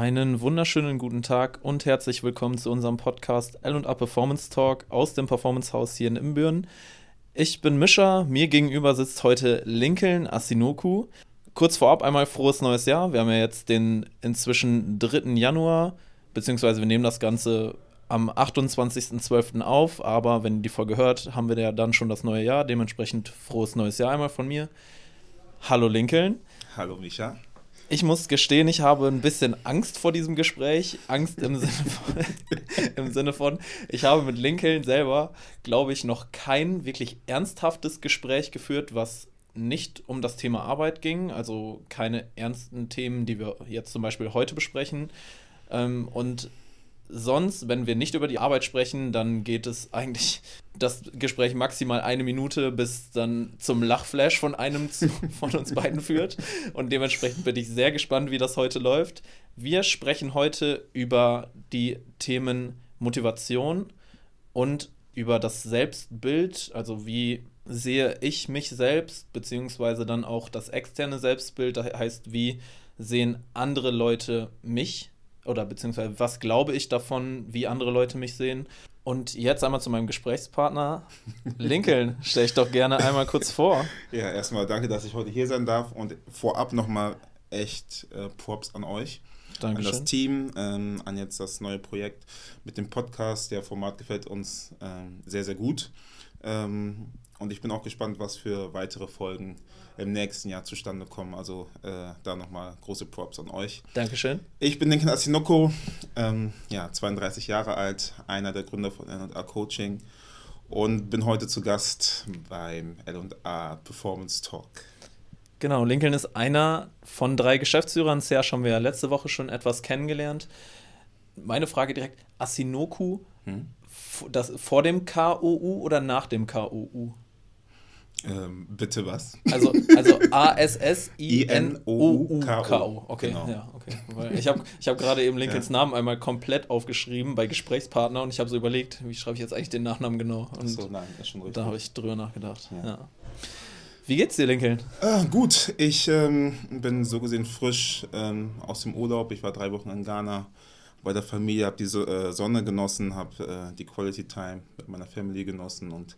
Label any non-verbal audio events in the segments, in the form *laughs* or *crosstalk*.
Einen wunderschönen guten Tag und herzlich willkommen zu unserem Podcast L&A Performance Talk aus dem Performance Haus hier in Imbüren. Ich bin Mischa, mir gegenüber sitzt heute Lincoln Asinoku. Kurz vorab einmal frohes neues Jahr. Wir haben ja jetzt den inzwischen 3. Januar, beziehungsweise wir nehmen das Ganze am 28.12. auf, aber wenn ihr die Folge hört, haben wir ja dann schon das neue Jahr. Dementsprechend frohes neues Jahr einmal von mir. Hallo Lincoln. Hallo Micha. Ich muss gestehen, ich habe ein bisschen Angst vor diesem Gespräch. Angst im Sinne von, *laughs* im Sinne von ich habe mit Lincoln selber, glaube ich, noch kein wirklich ernsthaftes Gespräch geführt, was nicht um das Thema Arbeit ging. Also keine ernsten Themen, die wir jetzt zum Beispiel heute besprechen. Ähm, und sonst, wenn wir nicht über die Arbeit sprechen, dann geht es eigentlich das Gespräch maximal eine Minute, bis dann zum Lachflash von einem zu, *laughs* von uns beiden führt. Und dementsprechend bin ich sehr gespannt, wie das heute läuft. Wir sprechen heute über die Themen Motivation und über das Selbstbild, also wie sehe ich mich selbst, beziehungsweise dann auch das externe Selbstbild, das heißt, wie sehen andere Leute mich oder beziehungsweise was glaube ich davon, wie andere Leute mich sehen. Und jetzt einmal zu meinem Gesprächspartner. *laughs* Lincoln, stell ich doch gerne einmal kurz vor. Ja, erstmal danke, dass ich heute hier sein darf und vorab nochmal echt äh, Props an euch. Dankeschön. An das Team, ähm, an jetzt das neue Projekt mit dem Podcast. Der Format gefällt uns ähm, sehr, sehr gut. Ähm, und ich bin auch gespannt, was für weitere Folgen im nächsten Jahr zustande kommen. Also äh, da nochmal große Props an euch. Dankeschön. Ich bin Lincoln Asinoko, ähm, ja, 32 Jahre alt, einer der Gründer von L&A Coaching und bin heute zu Gast beim L&A Performance Talk. Genau, Lincoln ist einer von drei Geschäftsführern. Serge haben wir ja letzte Woche schon etwas kennengelernt. Meine Frage direkt, Asinoku, hm? das, vor dem KOU oder nach dem KOU? Ähm, bitte was? Also, also A-S-S-I-N-O-U-K-O. Okay, genau. ja, okay. Weil ich habe ich hab gerade eben Lincolns ja. Namen einmal komplett aufgeschrieben bei Gesprächspartner und ich habe so überlegt, wie schreibe ich jetzt eigentlich den Nachnamen genau? Und so, nein, ist schon richtig. Da habe ich drüber nachgedacht. Ja. ja. Wie geht's dir, Lincoln? Äh, gut, ich ähm, bin so gesehen frisch ähm, aus dem Urlaub. Ich war drei Wochen in Ghana bei der Familie, habe die so, äh, Sonne genossen, habe äh, die Quality Time mit meiner Family genossen und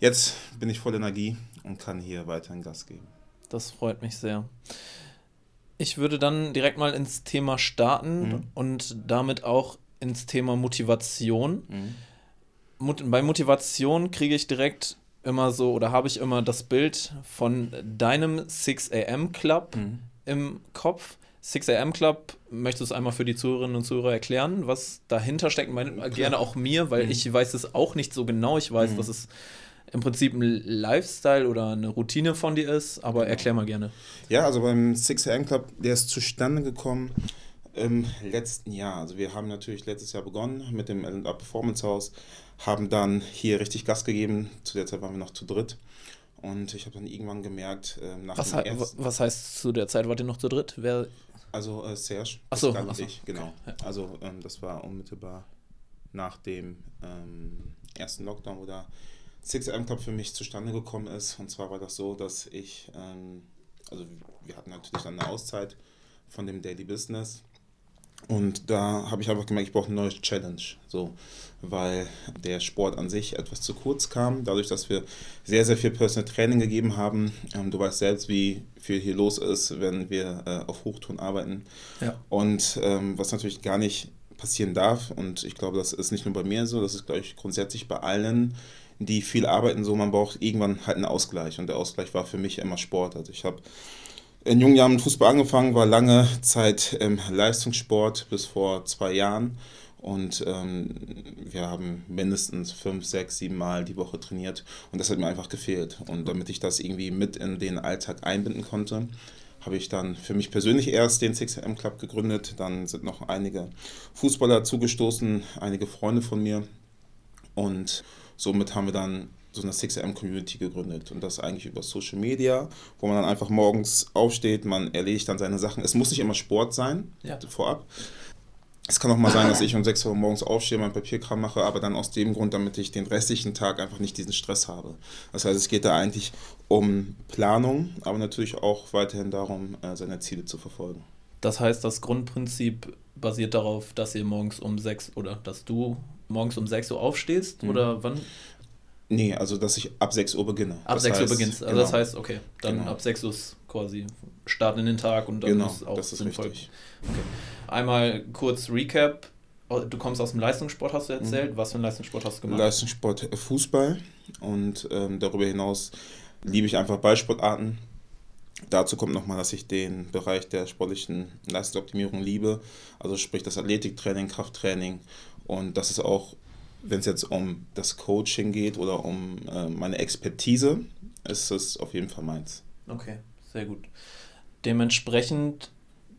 jetzt bin ich voll Energie und kann hier weiterhin Gas geben. Das freut mich sehr. Ich würde dann direkt mal ins Thema starten mhm. und damit auch ins Thema Motivation. Mhm. Mut bei Motivation kriege ich direkt immer so oder habe ich immer das Bild von deinem 6 AM Club mhm. im Kopf. 6 AM Club, möchtest du es einmal für die Zuhörerinnen und Zuhörer erklären, was dahinter steckt? Meine, gerne auch mir, weil mhm. ich weiß es auch nicht so genau. Ich weiß, mhm. dass es im Prinzip ein Lifestyle oder eine Routine von dir ist, aber genau. erklär mal gerne. Ja, also beim 6am Club, der ist zustande gekommen im letzten Jahr. Also wir haben natürlich letztes Jahr begonnen mit dem L&A Performance House, haben dann hier richtig Gas gegeben. Zu der Zeit waren wir noch zu dritt. Und ich habe dann irgendwann gemerkt, äh, nach was, dem ersten was heißt zu der Zeit wart ihr noch zu dritt? Wer also äh, Serge, ach so, so. ich, genau. Okay, ja. Also ähm, das war unmittelbar nach dem ähm, ersten Lockdown wo da 6am Club für mich zustande gekommen ist. Und zwar war das so, dass ich, ähm, also wir hatten natürlich dann eine Auszeit von dem Daily Business. Und da habe ich einfach gemerkt, ich brauche eine neue Challenge. So, weil der Sport an sich etwas zu kurz kam, dadurch, dass wir sehr, sehr viel Personal Training gegeben haben. Ähm, du weißt selbst, wie viel hier los ist, wenn wir äh, auf Hochton arbeiten. Ja. Und ähm, was natürlich gar nicht passieren darf, und ich glaube, das ist nicht nur bei mir so, das ist, glaube ich, grundsätzlich bei allen, die viel arbeiten, so man braucht irgendwann halt einen Ausgleich. Und der Ausgleich war für mich immer Sport. Also ich habe in jungen Jahren mit Fußball angefangen, war lange Zeit im Leistungssport bis vor zwei Jahren. Und ähm, wir haben mindestens fünf, sechs, sieben Mal die Woche trainiert. Und das hat mir einfach gefehlt. Und damit ich das irgendwie mit in den Alltag einbinden konnte, habe ich dann für mich persönlich erst den 6M Club gegründet. Dann sind noch einige Fußballer zugestoßen, einige Freunde von mir. Und somit haben wir dann so eine 6am-Community gegründet und das eigentlich über Social Media, wo man dann einfach morgens aufsteht, man erledigt dann seine Sachen. Es muss nicht immer Sport sein, ja. vorab. Es kann auch mal sein, dass ich um 6 Uhr morgens aufstehe, mein Papierkram mache, aber dann aus dem Grund, damit ich den restlichen Tag einfach nicht diesen Stress habe. Das heißt, es geht da eigentlich um Planung, aber natürlich auch weiterhin darum, äh, seine Ziele zu verfolgen. Das heißt, das Grundprinzip basiert darauf, dass ihr morgens um 6 oder dass du morgens um 6 Uhr aufstehst? Mhm. Oder wann? Nee, also dass ich ab 6 Uhr beginne. Ab das 6 heißt, Uhr beginnst. Also genau. das heißt, okay, dann genau. ab 6 Uhr ist quasi starten in den Tag und dann genau, ist auch das ist sinnvoll. Richtig. Okay. Einmal kurz Recap. Oh, du kommst aus dem Leistungssport, hast du erzählt. Mhm. Was für einen Leistungssport hast du gemacht? Leistungssport äh, Fußball und ähm, darüber hinaus liebe ich einfach Ballsportarten. Dazu kommt nochmal, dass ich den Bereich der sportlichen Leistungsoptimierung liebe, also sprich das Athletiktraining, Krafttraining und das ist auch, wenn es jetzt um das Coaching geht oder um äh, meine Expertise, ist es auf jeden Fall meins. Okay, sehr gut. Dementsprechend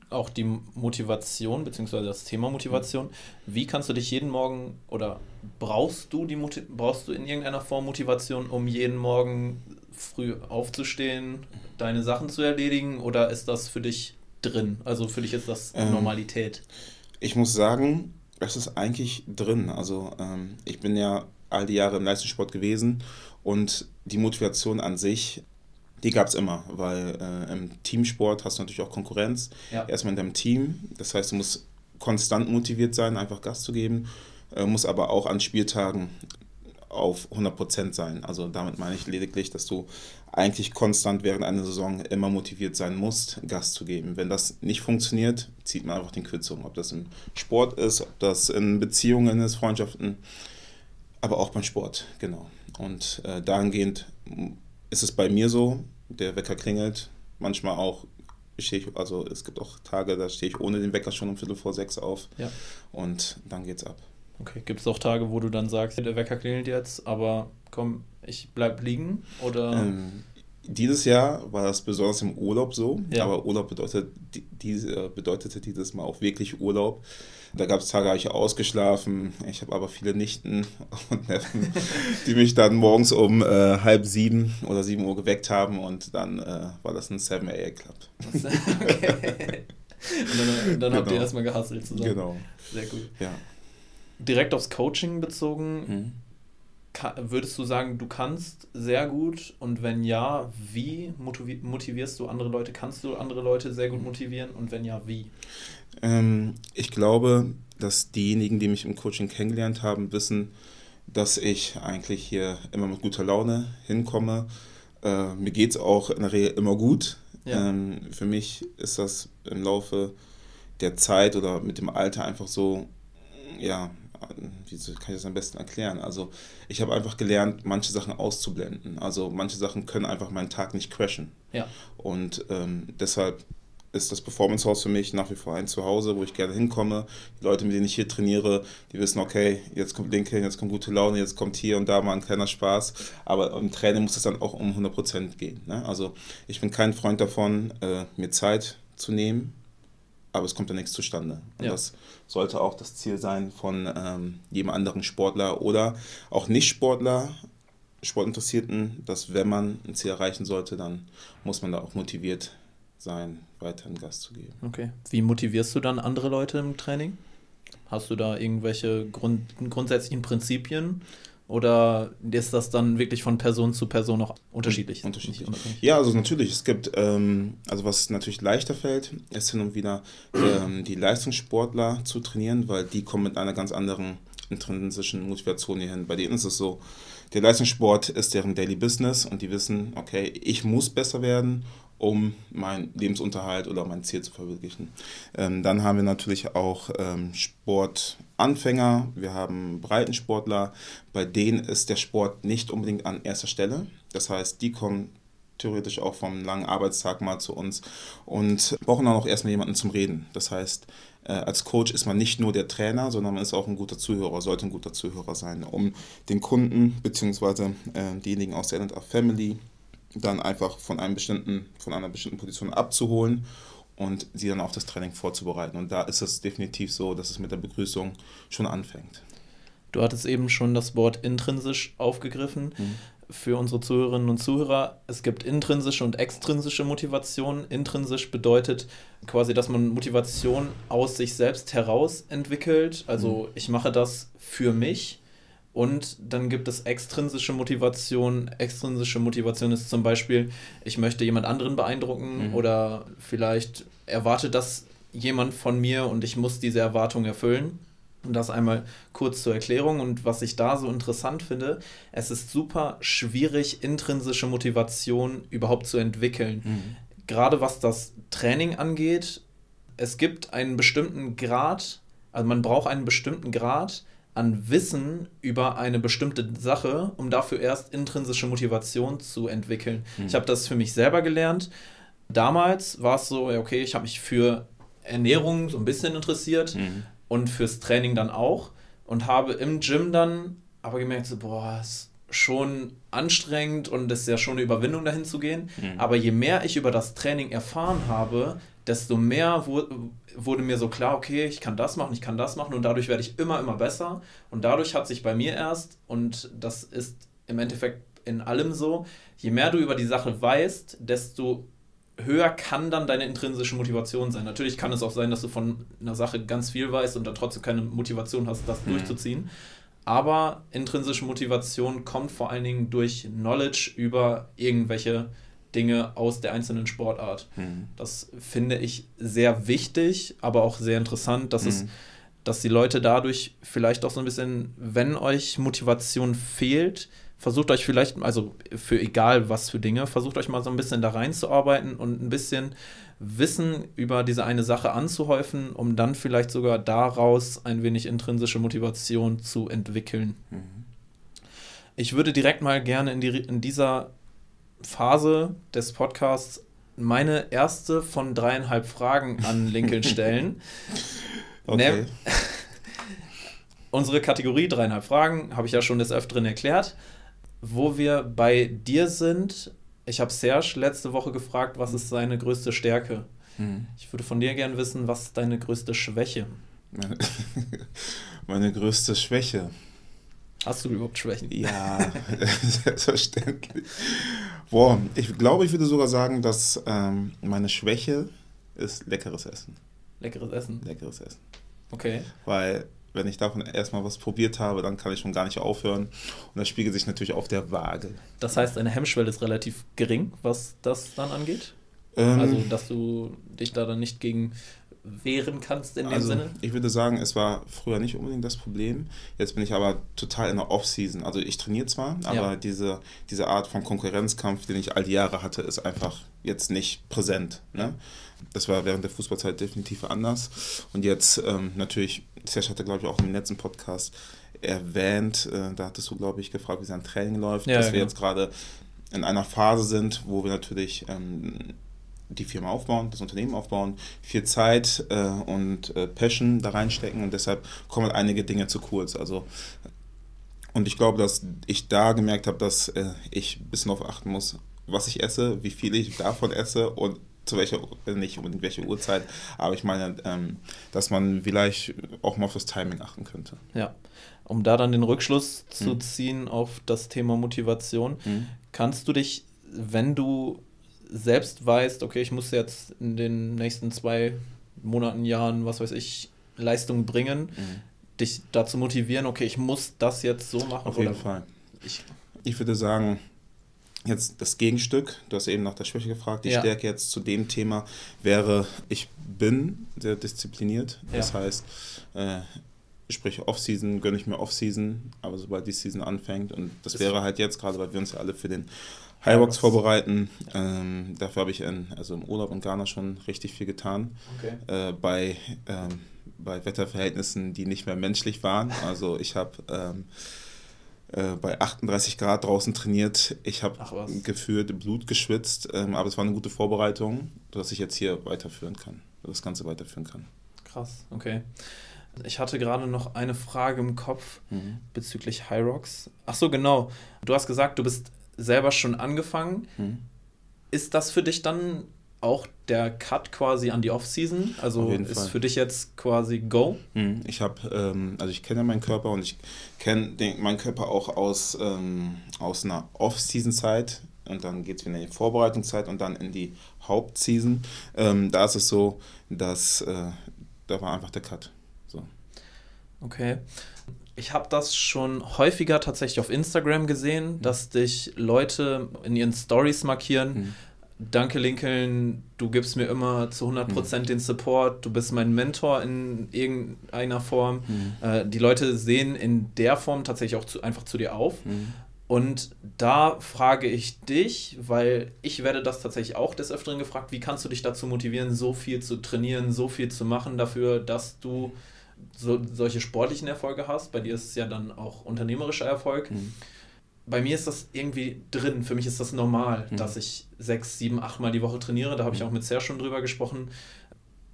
auch die Motivation, beziehungsweise das Thema Motivation. Wie kannst du dich jeden Morgen oder brauchst du die brauchst du in irgendeiner Form Motivation, um jeden Morgen früh aufzustehen, deine Sachen zu erledigen oder ist das für dich drin? Also für dich ist das ähm, Normalität? Ich muss sagen, es ist eigentlich drin. Also ähm, ich bin ja all die Jahre im Leistungssport gewesen und die Motivation an sich, die gab es immer, weil äh, im Teamsport hast du natürlich auch Konkurrenz. Ja. Erstmal in deinem Team, das heißt, du musst konstant motiviert sein, einfach Gas zu geben, äh, muss aber auch an Spieltagen auf 100% sein. Also damit meine ich lediglich, dass du eigentlich konstant während einer Saison immer motiviert sein musst, Gas zu geben. Wenn das nicht funktioniert, zieht man einfach den Kürzungen. Ob das im Sport ist, ob das in Beziehungen ist, Freundschaften, aber auch beim Sport, genau. Und äh, dahingehend ist es bei mir so, der Wecker klingelt, manchmal auch stehe ich, also es gibt auch Tage, da stehe ich ohne den Wecker schon um Viertel vor sechs auf ja. und dann geht's ab. Okay, gibt es auch Tage, wo du dann sagst, der Wecker klingelt jetzt, aber komm, ich bleib liegen? Oder? Ähm, dieses Jahr war das besonders im Urlaub so, ja. aber Urlaub bedeutet, diese, bedeutete dieses Mal auch wirklich Urlaub. Da gab es Tage, habe ich ausgeschlafen. Ich habe aber viele Nichten *laughs* und Neffen, *laughs* die mich dann morgens um äh, halb sieben oder sieben Uhr geweckt haben und dann äh, war das ein 7 a Club. *laughs* Okay. und dann, dann genau. habt ihr genau. erstmal gehasselt zusammen. Genau. Sehr gut. Ja direkt aufs Coaching bezogen, mhm. würdest du sagen, du kannst sehr gut und wenn ja, wie motivierst du andere Leute? Kannst du andere Leute sehr gut motivieren und wenn ja, wie? Ähm, ich glaube, dass diejenigen, die mich im Coaching kennengelernt haben, wissen, dass ich eigentlich hier immer mit guter Laune hinkomme. Äh, mir geht es auch in der Regel immer gut. Ja. Ähm, für mich ist das im Laufe der Zeit oder mit dem Alter einfach so, ja, wie kann ich das am besten erklären? Also ich habe einfach gelernt, manche Sachen auszublenden. Also manche Sachen können einfach meinen Tag nicht crashen. Ja. Und ähm, deshalb ist das Performance House für mich nach wie vor ein Zuhause, wo ich gerne hinkomme. Die Leute, mit denen ich hier trainiere, die wissen, okay, jetzt kommt Lincoln, jetzt kommt gute Laune, jetzt kommt hier und da mal ein kleiner Spaß. Aber im Training muss es dann auch um 100% gehen. Ne? Also ich bin kein Freund davon, äh, mir Zeit zu nehmen, aber es kommt dann nichts zustande. Und ja. das sollte auch das Ziel sein von ähm, jedem anderen Sportler oder auch Nicht-Sportler, Sportinteressierten, dass wenn man ein Ziel erreichen sollte, dann muss man da auch motiviert sein, weiterhin Gas zu geben. Okay. Wie motivierst du dann andere Leute im Training? Hast du da irgendwelche Grund grundsätzlichen Prinzipien oder ist das dann wirklich von Person zu Person noch unterschiedlich? Unterschiedlich. Ja, also natürlich. Es gibt, ähm, also was natürlich leichter fällt, ist hin und wieder ähm, die Leistungssportler zu trainieren, weil die kommen mit einer ganz anderen intrinsischen Motivation hierhin. Bei denen ist es so, der Leistungssport ist deren Daily Business und die wissen, okay, ich muss besser werden um meinen Lebensunterhalt oder mein Ziel zu verwirklichen. Ähm, dann haben wir natürlich auch ähm, Sportanfänger, wir haben Breitensportler, bei denen ist der Sport nicht unbedingt an erster Stelle. Das heißt, die kommen theoretisch auch vom langen Arbeitstag mal zu uns und brauchen dann auch erstmal jemanden zum Reden. Das heißt, äh, als Coach ist man nicht nur der Trainer, sondern man ist auch ein guter Zuhörer, sollte ein guter Zuhörer sein, um den Kunden bzw. Äh, diejenigen aus der End Family dann einfach von einem bestimmten, von einer bestimmten Position abzuholen und sie dann auf das Training vorzubereiten. Und da ist es definitiv so, dass es mit der Begrüßung schon anfängt. Du hattest eben schon das Wort intrinsisch aufgegriffen. Mhm. Für unsere Zuhörerinnen und Zuhörer, es gibt intrinsische und extrinsische Motivation. Intrinsisch bedeutet quasi, dass man Motivation aus sich selbst heraus entwickelt. Also mhm. ich mache das für mich und dann gibt es extrinsische Motivation. Extrinsische Motivation ist zum Beispiel, ich möchte jemand anderen beeindrucken mhm. oder vielleicht erwartet das jemand von mir und ich muss diese Erwartung erfüllen. Und das einmal kurz zur Erklärung und was ich da so interessant finde, es ist super schwierig, intrinsische Motivation überhaupt zu entwickeln. Mhm. Gerade was das Training angeht, es gibt einen bestimmten Grad, also man braucht einen bestimmten Grad an Wissen über eine bestimmte Sache, um dafür erst intrinsische Motivation zu entwickeln. Mhm. Ich habe das für mich selber gelernt. Damals war es so, okay, ich habe mich für Ernährung so ein bisschen interessiert mhm. und fürs Training dann auch und habe im Gym dann aber gemerkt, so, boah, ist schon anstrengend und es ist ja schon eine Überwindung dahin zu gehen. Mhm. Aber je mehr ich über das Training erfahren habe, desto mehr wurde mir so klar, okay, ich kann das machen, ich kann das machen und dadurch werde ich immer, immer besser. Und dadurch hat sich bei mir erst, und das ist im Endeffekt in allem so, je mehr du über die Sache weißt, desto höher kann dann deine intrinsische Motivation sein. Natürlich kann es auch sein, dass du von einer Sache ganz viel weißt und dann trotzdem keine Motivation hast, das mhm. durchzuziehen. Aber intrinsische Motivation kommt vor allen Dingen durch Knowledge über irgendwelche Dinge aus der einzelnen Sportart. Mhm. Das finde ich sehr wichtig, aber auch sehr interessant, dass mhm. es dass die Leute dadurch vielleicht auch so ein bisschen, wenn euch Motivation fehlt, versucht euch vielleicht, also für egal was für Dinge, versucht euch mal so ein bisschen da reinzuarbeiten und ein bisschen Wissen über diese eine Sache anzuhäufen, um dann vielleicht sogar daraus ein wenig intrinsische Motivation zu entwickeln. Mhm. Ich würde direkt mal gerne in, die, in dieser Phase des Podcasts meine erste von dreieinhalb Fragen an *laughs* Lincoln stellen. okay. *laughs* Unsere Kategorie dreieinhalb Fragen habe ich ja schon des Öfteren erklärt wo wir bei dir sind, ich habe Serge letzte Woche gefragt, was ist seine größte Stärke? Hm. Ich würde von dir gerne wissen, was ist deine größte Schwäche? Meine, *laughs* meine größte Schwäche. Hast du überhaupt Schwächen? Ja, *laughs* selbstverständlich. Boah, ich glaube, ich würde sogar sagen, dass ähm, meine Schwäche ist leckeres Essen. Leckeres Essen? Leckeres Essen. Okay. Weil wenn ich davon erstmal was probiert habe, dann kann ich schon gar nicht aufhören. Und das spiegelt sich natürlich auf der Waage. Das heißt, deine Hemmschwelle ist relativ gering, was das dann angeht? Ähm, also, dass du dich da dann nicht gegen wehren kannst in dem also, Sinne? Ich würde sagen, es war früher nicht unbedingt das Problem. Jetzt bin ich aber total in der Off-Season. Also ich trainiere zwar, aber ja. diese, diese Art von Konkurrenzkampf, den ich all die Jahre hatte, ist einfach jetzt nicht präsent. Ne? Das war während der Fußballzeit definitiv anders. Und jetzt ähm, natürlich, Serge hatte, glaube ich, auch im letzten Podcast erwähnt, äh, da hattest du, glaube ich, gefragt, wie sein Training läuft, ja, dass wir genau. jetzt gerade in einer Phase sind, wo wir natürlich ähm, die Firma aufbauen, das Unternehmen aufbauen, viel Zeit äh, und äh, Passion da reinstecken und deshalb kommen einige Dinge zu kurz. Also und ich glaube, dass ich da gemerkt habe, dass äh, ich ein bisschen darauf achten muss, was ich esse, wie viel ich davon esse und zu welcher, nicht unbedingt welche Uhrzeit, aber ich meine, ähm, dass man vielleicht auch mal auf das Timing achten könnte. Ja, um da dann den Rückschluss zu hm. ziehen auf das Thema Motivation, hm. kannst du dich, wenn du selbst weißt, okay, ich muss jetzt in den nächsten zwei Monaten, Jahren, was weiß ich, Leistung bringen, mhm. dich dazu motivieren, okay, ich muss das jetzt so machen. Auf jeden Fall. Ich, ich würde sagen, jetzt das Gegenstück, du hast eben nach der Schwäche gefragt, die ja. Stärke jetzt zu dem Thema wäre, ich bin sehr diszipliniert. Ja. Das heißt, äh, sprich Off-Season gönne ich mir Off-Season, aber sobald die Season anfängt und das, das wäre halt jetzt gerade, weil wir uns ja alle für den Highbox vorbereiten. Ähm, dafür habe ich in, also im Urlaub in Ghana schon richtig viel getan. Okay. Äh, bei, ähm, bei Wetterverhältnissen, die nicht mehr menschlich waren. Also ich habe ähm, äh, bei 38 Grad draußen trainiert. Ich habe gefühlt Blut geschwitzt, ähm, aber es war eine gute Vorbereitung, dass ich jetzt hier weiterführen kann, das Ganze weiterführen kann. Krass, okay. Ich hatte gerade noch eine Frage im Kopf mhm. bezüglich Hyrox. Ach so, genau. Du hast gesagt, du bist selber schon angefangen. Hm. Ist das für dich dann auch der Cut quasi an die Offseason? Also ist Fall. für dich jetzt quasi Go? Hm. Ich habe, ähm, also ich kenne meinen Körper und ich kenne meinen Körper auch aus, ähm, aus einer Off-Season-Zeit und dann geht es wieder in die Vorbereitungszeit und dann in die Hauptseason. Ähm, da ist es so, dass äh, da war einfach der Cut. So. Okay. Ich habe das schon häufiger tatsächlich auf Instagram gesehen, mhm. dass dich Leute in ihren Stories markieren. Mhm. danke Lincoln, du gibst mir immer zu 100% mhm. den Support, du bist mein Mentor in irgendeiner Form. Mhm. Äh, die Leute sehen in der Form tatsächlich auch zu, einfach zu dir auf. Mhm. Und da frage ich dich, weil ich werde das tatsächlich auch des Öfteren gefragt, wie kannst du dich dazu motivieren, so viel zu trainieren, so viel zu machen dafür, dass du so, solche sportlichen Erfolge hast. Bei dir ist es ja dann auch unternehmerischer Erfolg. Mhm. Bei mir ist das irgendwie drin. Für mich ist das normal, mhm. dass ich sechs, sieben, acht Mal die Woche trainiere. Da habe ich mhm. auch mit Ser schon drüber gesprochen.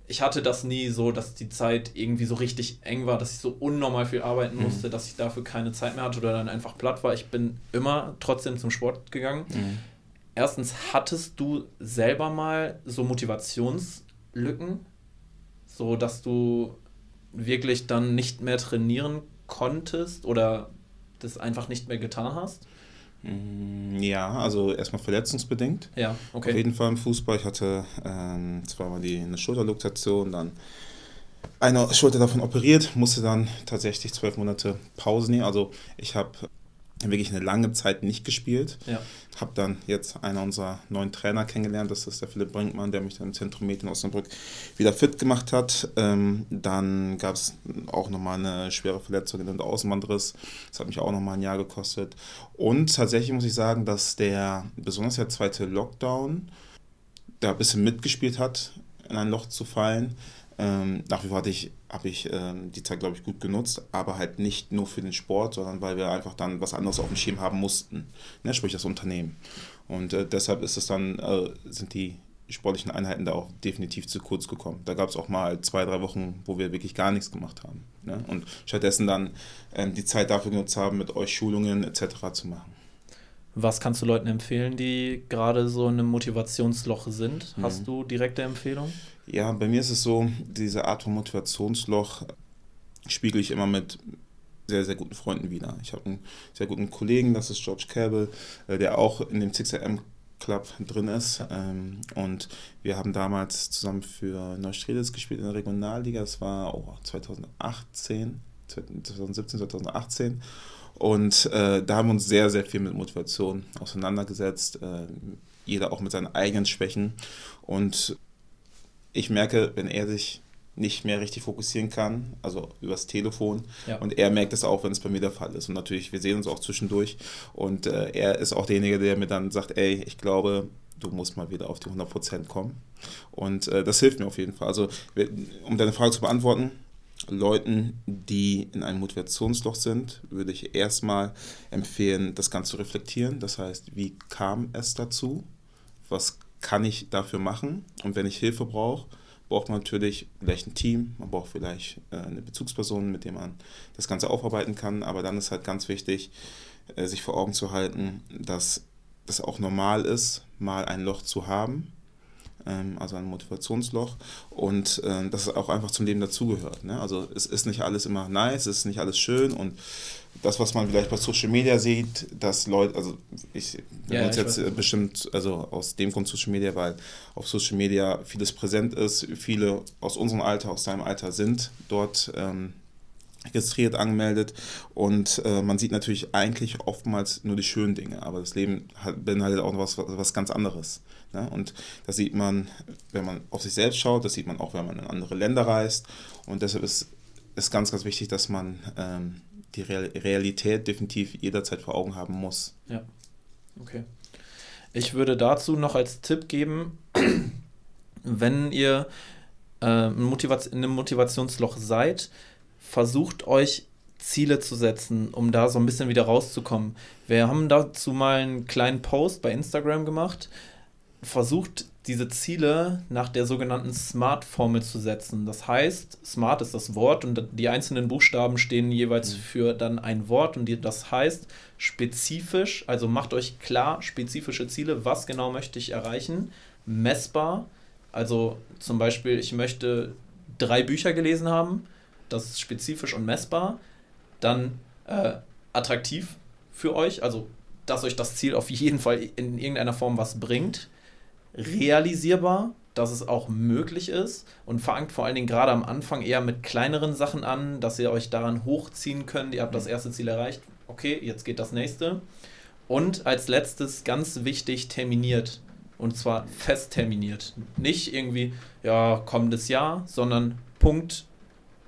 Ich hatte das nie so, dass die Zeit irgendwie so richtig eng war, dass ich so unnormal viel arbeiten mhm. musste, dass ich dafür keine Zeit mehr hatte oder dann einfach platt war. Ich bin immer trotzdem zum Sport gegangen. Mhm. Erstens, hattest du selber mal so Motivationslücken, so dass du wirklich dann nicht mehr trainieren konntest oder das einfach nicht mehr getan hast? Mm, ja, also erstmal verletzungsbedingt. Ja, okay. Auf jeden Fall im Fußball. Ich hatte ähm, zweimal die, eine Schulterluxation, dann eine Schulter davon operiert, musste dann tatsächlich zwölf Monate Pause nehmen. Also ich habe wirklich eine lange Zeit nicht gespielt. Ja. Habe dann jetzt einen unserer neuen Trainer kennengelernt, das ist der Philipp Brinkmann, der mich dann im Zentrum Medien Osnabrück wieder fit gemacht hat. Ähm, dann gab es auch nochmal eine schwere Verletzung in den Außenbandriss. Das hat mich auch nochmal ein Jahr gekostet. Und tatsächlich muss ich sagen, dass der, besonders der zweite Lockdown, da ein bisschen mitgespielt hat, in ein Loch zu fallen. Ähm, nach wie vor hatte ich habe ich ähm, die Zeit, glaube ich, gut genutzt, aber halt nicht nur für den Sport, sondern weil wir einfach dann was anderes auf dem Schirm haben mussten, ne? sprich das Unternehmen. Und äh, deshalb ist es dann, äh, sind die sportlichen Einheiten da auch definitiv zu kurz gekommen. Da gab es auch mal zwei, drei Wochen, wo wir wirklich gar nichts gemacht haben. Ne? Und stattdessen dann ähm, die Zeit dafür genutzt haben, mit euch Schulungen etc. zu machen. Was kannst du Leuten empfehlen, die gerade so in einem Motivationsloch sind? Hast mhm. du direkte Empfehlungen? Ja, bei mir ist es so, diese Art von Motivationsloch spiegel ich immer mit sehr, sehr guten Freunden wieder. Ich habe einen sehr guten Kollegen, das ist George Cable, äh, der auch in dem 6RM Club drin ist. Ähm, und wir haben damals zusammen für Neustrelitz gespielt in der Regionalliga. Das war oh, 2018, 2017, 2018. Und äh, da haben wir uns sehr, sehr viel mit Motivation auseinandergesetzt. Äh, jeder auch mit seinen eigenen Schwächen. Und ich merke, wenn er sich nicht mehr richtig fokussieren kann, also übers Telefon. Ja. Und er merkt es auch, wenn es bei mir der Fall ist. Und natürlich, wir sehen uns auch zwischendurch. Und äh, er ist auch derjenige, der mir dann sagt, ey, ich glaube, du musst mal wieder auf die 100% kommen. Und äh, das hilft mir auf jeden Fall. Also, um deine Frage zu beantworten, Leuten, die in einem Motivationsloch sind, würde ich erstmal empfehlen, das Ganze zu reflektieren. Das heißt, wie kam es dazu? Was kann ich dafür machen? Und wenn ich Hilfe brauche, braucht man natürlich vielleicht ein Team, man braucht vielleicht äh, eine Bezugsperson, mit der man das Ganze aufarbeiten kann. Aber dann ist halt ganz wichtig, äh, sich vor Augen zu halten, dass das auch normal ist, mal ein Loch zu haben ähm, also ein Motivationsloch und äh, dass es auch einfach zum Leben dazugehört. Ne? Also es ist nicht alles immer nice, es ist nicht alles schön und das, was man vielleicht bei Social Media sieht, dass Leute, also ich ja, uns jetzt weiß. bestimmt, also aus dem Grund Social Media, weil auf Social Media vieles präsent ist, viele aus unserem Alter, aus deinem Alter sind dort ähm, registriert, angemeldet und äh, man sieht natürlich eigentlich oftmals nur die schönen Dinge, aber das Leben hat, beinhaltet auch was, was ganz anderes. Ne? Und das sieht man, wenn man auf sich selbst schaut, das sieht man auch, wenn man in andere Länder reist und deshalb ist es ganz, ganz wichtig, dass man ähm, die Realität definitiv jederzeit vor Augen haben muss. Ja, okay. Ich würde dazu noch als Tipp geben, *clears throat* wenn ihr äh, in einem Motivationsloch seid, versucht euch Ziele zu setzen, um da so ein bisschen wieder rauszukommen. Wir haben dazu mal einen kleinen Post bei Instagram gemacht. Versucht diese Ziele nach der sogenannten SMART-Formel zu setzen. Das heißt, SMART ist das Wort und die einzelnen Buchstaben stehen jeweils mhm. für dann ein Wort und das heißt spezifisch, also macht euch klar spezifische Ziele, was genau möchte ich erreichen, messbar, also zum Beispiel, ich möchte drei Bücher gelesen haben, das ist spezifisch und messbar, dann äh, attraktiv für euch, also dass euch das Ziel auf jeden Fall in irgendeiner Form was bringt, realisierbar, dass es auch möglich ist und fangt vor allen Dingen gerade am Anfang eher mit kleineren Sachen an, dass ihr euch daran hochziehen könnt. Ihr habt das erste Ziel erreicht, okay, jetzt geht das nächste. Und als letztes ganz wichtig terminiert. Und zwar fest terminiert. Nicht irgendwie, ja, kommendes Jahr, sondern Punkt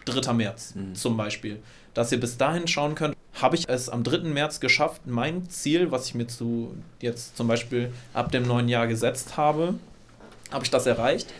3. März mhm. zum Beispiel. Dass ihr bis dahin schauen könnt, habe ich es am 3. März geschafft, mein Ziel, was ich mir zu jetzt zum Beispiel ab dem neuen Jahr gesetzt habe, habe ich das erreicht?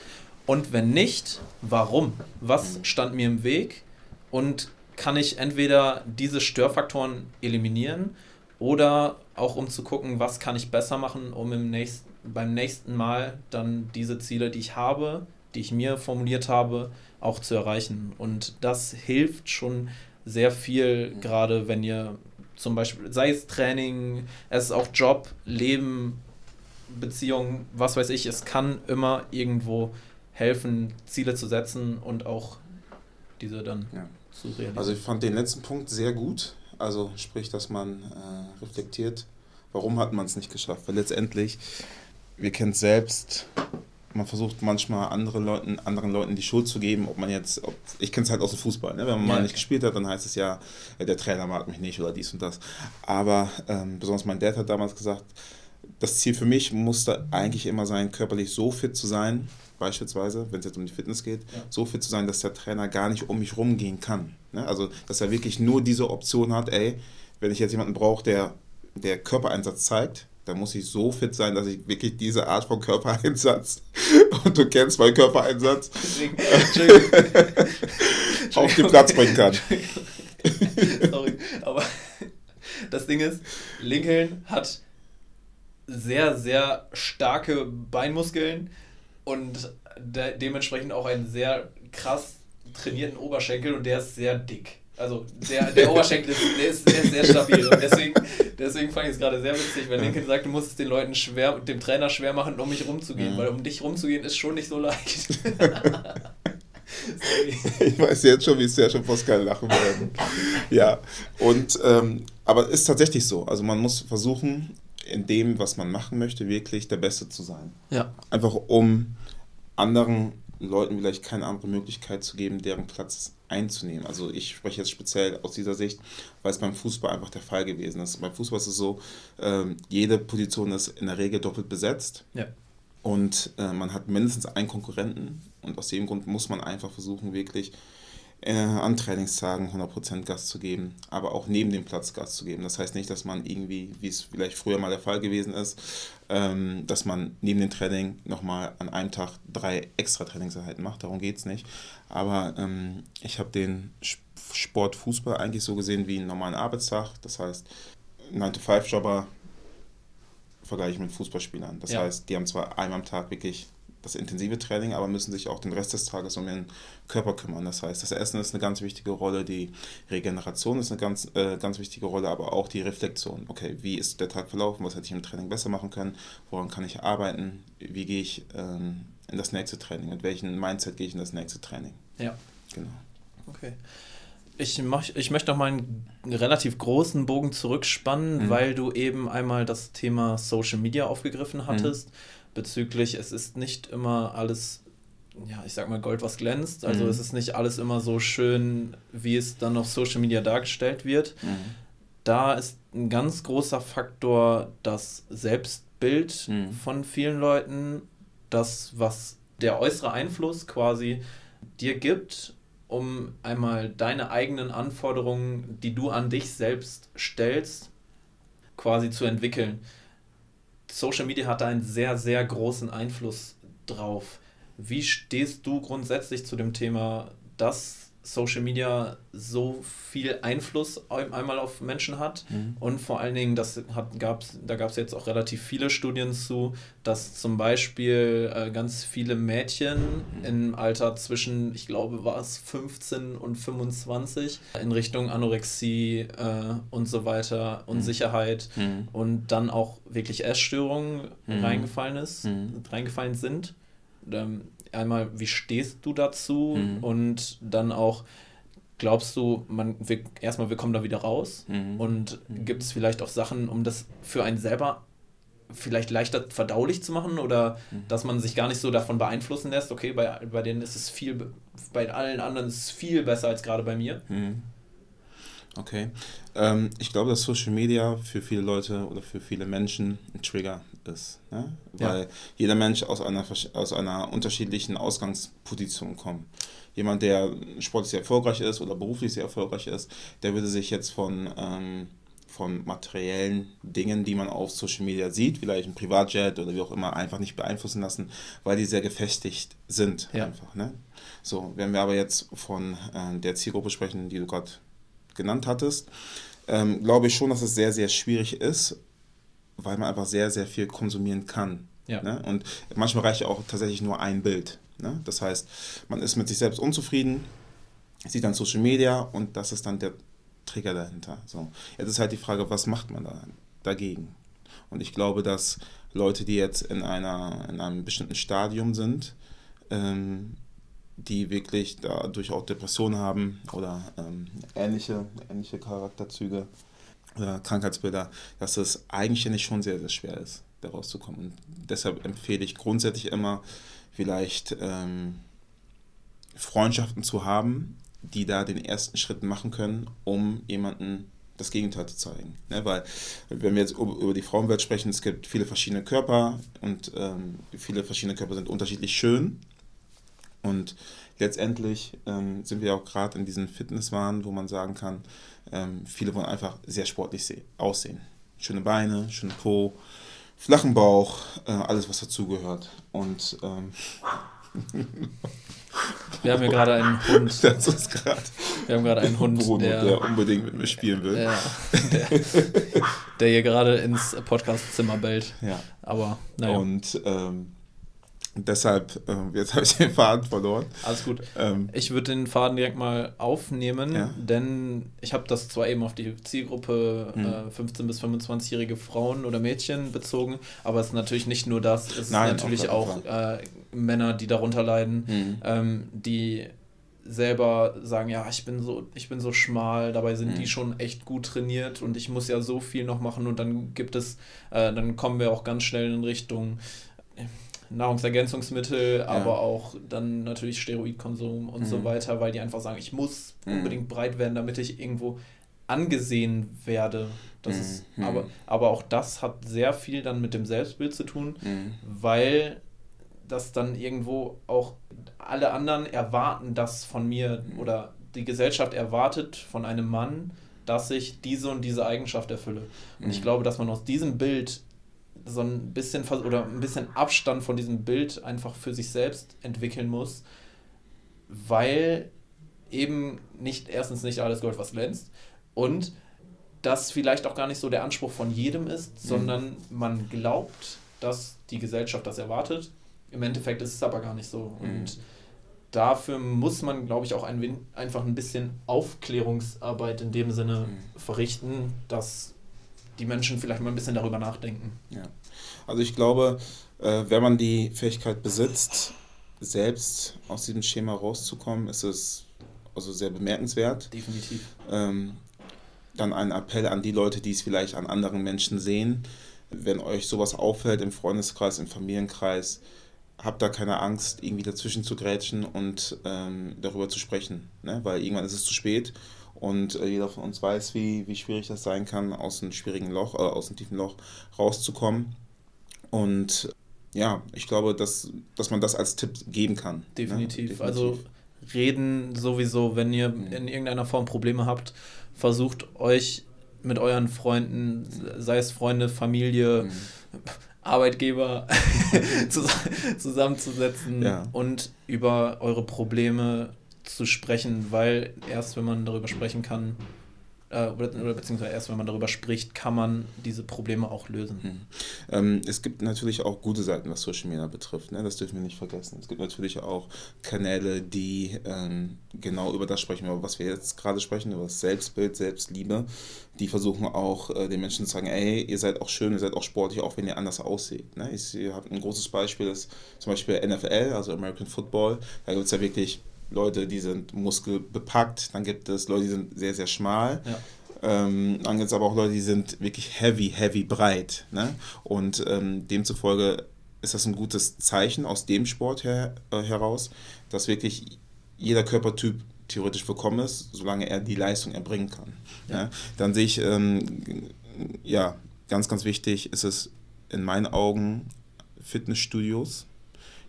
Und wenn nicht, warum? Was stand mir im Weg? Und kann ich entweder diese Störfaktoren eliminieren oder auch um zu gucken, was kann ich besser machen, um im nächsten, beim nächsten Mal dann diese Ziele, die ich habe, die ich mir formuliert habe, auch zu erreichen. Und das hilft schon sehr viel, gerade wenn ihr zum Beispiel, sei es Training, es ist auch Job, Leben, Beziehung, was weiß ich, es kann immer irgendwo helfen, Ziele zu setzen und auch diese dann ja. zu realisieren. Also ich fand den letzten Punkt sehr gut. Also sprich, dass man äh, reflektiert, warum hat man es nicht geschafft. Weil letztendlich, wir kennen es selbst, man versucht manchmal andere Leuten, anderen Leuten die Schuld zu geben, ob man jetzt, ob, ich kenne es halt aus dem Fußball, ne? wenn man ja. mal nicht gespielt hat, dann heißt es ja, der Trainer mag mich nicht oder dies und das. Aber ähm, besonders mein Dad hat damals gesagt, das Ziel für mich musste eigentlich immer sein, körperlich so fit zu sein, beispielsweise, wenn es jetzt um die Fitness geht, ja. so fit zu sein, dass der Trainer gar nicht um mich rumgehen kann. Ne? Also, dass er wirklich nur diese Option hat, ey, wenn ich jetzt jemanden brauche, der, der Körpereinsatz zeigt, dann muss ich so fit sein, dass ich wirklich diese Art von Körpereinsatz, *laughs* und du kennst meinen Körpereinsatz, *laughs* auf den Platz bringen kann. Sorry, aber das Ding ist, Lincoln hat sehr, sehr starke Beinmuskeln und de dementsprechend auch einen sehr krass trainierten Oberschenkel und der ist sehr dick. Also der, der Oberschenkel ist, der ist, der ist sehr stabil. Und deswegen, deswegen fand ich es gerade sehr witzig, wenn Lincoln sagt, du musst es den Leuten schwer, dem Trainer schwer machen, um mich rumzugehen. Mhm. Weil um dich rumzugehen ist schon nicht so leicht. *laughs* ich weiß jetzt schon, wie es ja schon Pascal lachen werden. Ja, und ähm, aber ist tatsächlich so. Also man muss versuchen, in dem, was man machen möchte, wirklich der Beste zu sein. Ja. Einfach um anderen Leuten vielleicht keine andere Möglichkeit zu geben, deren Platz einzunehmen. Also ich spreche jetzt speziell aus dieser Sicht, weil es beim Fußball einfach der Fall gewesen ist. Beim Fußball ist es so, ähm, jede Position ist in der Regel doppelt besetzt. Ja. Und äh, man hat mindestens einen Konkurrenten. Und aus dem Grund muss man einfach versuchen, wirklich äh, an Trainingstagen 100% Gas zu geben, aber auch neben dem Platz Gas zu geben. Das heißt nicht, dass man irgendwie, wie es vielleicht früher mal der Fall gewesen ist, ähm, dass man neben dem Training nochmal an einem Tag drei extra Trainingseinheiten macht. Darum geht es nicht. Aber ähm, ich habe den Sport Fußball eigentlich so gesehen wie einen normalen Arbeitstag. Das heißt, 9-to-5-Jobber vergleiche ich mit Fußballspielern. Das ja. heißt, die haben zwar einmal am Tag wirklich das intensive Training, aber müssen sich auch den Rest des Tages um ihren Körper kümmern. Das heißt, das Essen ist eine ganz wichtige Rolle, die Regeneration ist eine ganz, äh, ganz wichtige Rolle, aber auch die Reflexion. Okay, wie ist der Tag verlaufen? Was hätte ich im Training besser machen können? Woran kann ich arbeiten? Wie gehe ich ähm, in das nächste Training? Mit welchem Mindset gehe ich in das nächste Training? Ja. Genau. Okay. Ich, mach, ich möchte noch mal einen relativ großen Bogen zurückspannen, mhm. weil du eben einmal das Thema Social Media aufgegriffen hattest. Mhm bezüglich, es ist nicht immer alles, ja, ich sag mal, Gold, was glänzt. Also mhm. es ist nicht alles immer so schön, wie es dann auf Social Media dargestellt wird. Mhm. Da ist ein ganz großer Faktor das Selbstbild mhm. von vielen Leuten, das, was der äußere Einfluss quasi dir gibt, um einmal deine eigenen Anforderungen, die du an dich selbst stellst, quasi zu entwickeln. Social Media hat da einen sehr, sehr großen Einfluss drauf. Wie stehst du grundsätzlich zu dem Thema, dass Social Media so viel Einfluss einmal auf Menschen hat mhm. und vor allen Dingen, das hat, gab's, da gab es jetzt auch relativ viele Studien zu, dass zum Beispiel äh, ganz viele Mädchen mhm. im Alter zwischen, ich glaube, war es 15 und 25 in Richtung Anorexie äh, und so weiter, mhm. Unsicherheit mhm. und dann auch wirklich Essstörungen mhm. reingefallen ist, mhm. reingefallen sind. Ähm, einmal, wie stehst du dazu? Mhm. Und dann auch, glaubst du, man wir, erstmal, wir kommen da wieder raus? Mhm. Und mhm. gibt es vielleicht auch Sachen, um das für einen selber vielleicht leichter verdaulich zu machen oder mhm. dass man sich gar nicht so davon beeinflussen lässt, okay, bei, bei denen ist es viel, bei allen anderen ist es viel besser als gerade bei mir. Mhm. Okay. Ähm, ich glaube, dass Social Media für viele Leute oder für viele Menschen ein Trigger ist. Ne? Weil ja. jeder Mensch aus einer, aus einer unterschiedlichen Ausgangsposition kommt. Jemand, der sportlich sehr erfolgreich ist oder beruflich sehr erfolgreich ist, der würde sich jetzt von, ähm, von materiellen Dingen, die man auf Social Media sieht, vielleicht ein Privatjet oder wie auch immer, einfach nicht beeinflussen lassen, weil die sehr gefestigt sind. Ja. Einfach, ne? So, wenn wir aber jetzt von äh, der Zielgruppe sprechen, die du gerade genannt hattest, ähm, glaube ich schon, dass es sehr, sehr schwierig ist, weil man einfach sehr, sehr viel konsumieren kann. Ja. Ne? Und manchmal reicht ja auch tatsächlich nur ein Bild. Ne? Das heißt, man ist mit sich selbst unzufrieden, sieht dann Social Media und das ist dann der Trigger dahinter. So. Jetzt ist halt die Frage, was macht man da dagegen? Und ich glaube, dass Leute, die jetzt in, einer, in einem bestimmten Stadium sind, ähm, die wirklich dadurch auch Depressionen haben oder ähm, ähnliche, ähnliche Charakterzüge oder Krankheitsbilder, dass es eigentlich schon sehr, sehr schwer ist, da rauszukommen. Und deshalb empfehle ich grundsätzlich immer, vielleicht ähm, Freundschaften zu haben, die da den ersten Schritt machen können, um jemanden das Gegenteil zu zeigen. Ne? Weil, wenn wir jetzt über die Frauenwelt sprechen, es gibt viele verschiedene Körper und ähm, viele verschiedene Körper sind unterschiedlich schön. Und letztendlich ähm, sind wir auch gerade in diesen Fitnesswahn, wo man sagen kann, ähm, viele wollen einfach sehr sportlich aussehen. Schöne Beine, schöne Po, flachen Bauch, äh, alles was dazugehört. Und ähm, *laughs* wir haben hier gerade einen Hund. *laughs* Das ist gerade. Wir haben gerade einen Hund, Bruno, der, der, unbedingt mit mir spielen will. Der, *laughs* der, der hier gerade ins Podcastzimmer bellt. Ja. Aber naja. Und ähm, deshalb, äh, jetzt habe ich den Faden verloren. Alles gut. Ähm, ich würde den Faden direkt mal aufnehmen, ja. denn ich habe das zwar eben auf die Zielgruppe hm. äh, 15- bis 25-jährige Frauen oder Mädchen bezogen, aber es ist natürlich nicht nur das, es Nein, ist natürlich auch, auch äh, Männer, die darunter leiden, hm. ähm, die selber sagen, ja, ich bin so, ich bin so schmal, dabei sind mhm. die schon echt gut trainiert und ich muss ja so viel noch machen und dann gibt es, äh, dann kommen wir auch ganz schnell in Richtung Nahrungsergänzungsmittel, ja. aber auch dann natürlich Steroidkonsum und mhm. so weiter, weil die einfach sagen, ich muss mhm. unbedingt breit werden, damit ich irgendwo angesehen werde. Das mhm. ist, aber, aber auch das hat sehr viel dann mit dem Selbstbild zu tun, mhm. weil das dann irgendwo auch alle anderen erwarten das von mir mhm. oder die Gesellschaft erwartet von einem Mann, dass ich diese und diese Eigenschaft erfülle. Und ich mhm. glaube, dass man aus diesem Bild so ein bisschen oder ein bisschen Abstand von diesem Bild einfach für sich selbst entwickeln muss, weil eben nicht erstens nicht alles Gold, was glänzt und das vielleicht auch gar nicht so der Anspruch von jedem ist, mhm. sondern man glaubt, dass die Gesellschaft das erwartet. Im Endeffekt ist es aber gar nicht so. Mhm. Und dafür muss man, glaube ich, auch ein, einfach ein bisschen Aufklärungsarbeit in dem Sinne mhm. verrichten, dass die Menschen vielleicht mal ein bisschen darüber nachdenken. Ja. Also ich glaube, äh, wenn man die Fähigkeit besitzt, selbst aus diesem Schema rauszukommen, ist es also sehr bemerkenswert. Definitiv. Ähm, dann ein Appell an die Leute, die es vielleicht an anderen Menschen sehen. Wenn euch sowas auffällt im Freundeskreis, im Familienkreis, habt da keine Angst, irgendwie dazwischen zu grätschen und ähm, darüber zu sprechen. Ne? Weil irgendwann ist es zu spät und äh, jeder von uns weiß, wie, wie schwierig das sein kann, aus einem schwierigen Loch, äh, aus einem tiefen Loch rauszukommen. Und ja, ich glaube, dass, dass man das als Tipp geben kann. Definitiv. Ne? Definitiv. Also reden sowieso, wenn ihr mhm. in irgendeiner Form Probleme habt, versucht euch mit euren Freunden, sei es Freunde, Familie, mhm. Arbeitgeber *laughs* *laughs* zusammenzusetzen ja. und über eure Probleme zu sprechen, weil erst wenn man darüber sprechen kann, äh, oder, beziehungsweise erst wenn man darüber spricht, kann man diese Probleme auch lösen. Hm. Ähm, es gibt natürlich auch gute Seiten, was Social Media betrifft. Ne? Das dürfen wir nicht vergessen. Es gibt natürlich auch Kanäle, die ähm, genau über das sprechen, über was wir jetzt gerade sprechen, über das Selbstbild, Selbstliebe. Die versuchen auch äh, den Menschen zu sagen, ey, ihr seid auch schön, ihr seid auch sportlich, auch wenn ihr anders aussieht. Ne? Ich, ihr habt ein großes Beispiel, das zum Beispiel NFL, also American Football. Da gibt es ja wirklich Leute, die sind muskelbepackt, dann gibt es Leute, die sind sehr, sehr schmal. Ja. Ähm, dann gibt es aber auch Leute, die sind wirklich heavy, heavy breit. Ne? Und ähm, demzufolge ist das ein gutes Zeichen aus dem Sport her, äh, heraus, dass wirklich jeder Körpertyp theoretisch willkommen ist, solange er die Leistung erbringen kann. Ja. Ja? Dann sehe ich, ähm, ja, ganz, ganz wichtig ist es, in meinen Augen Fitnessstudios,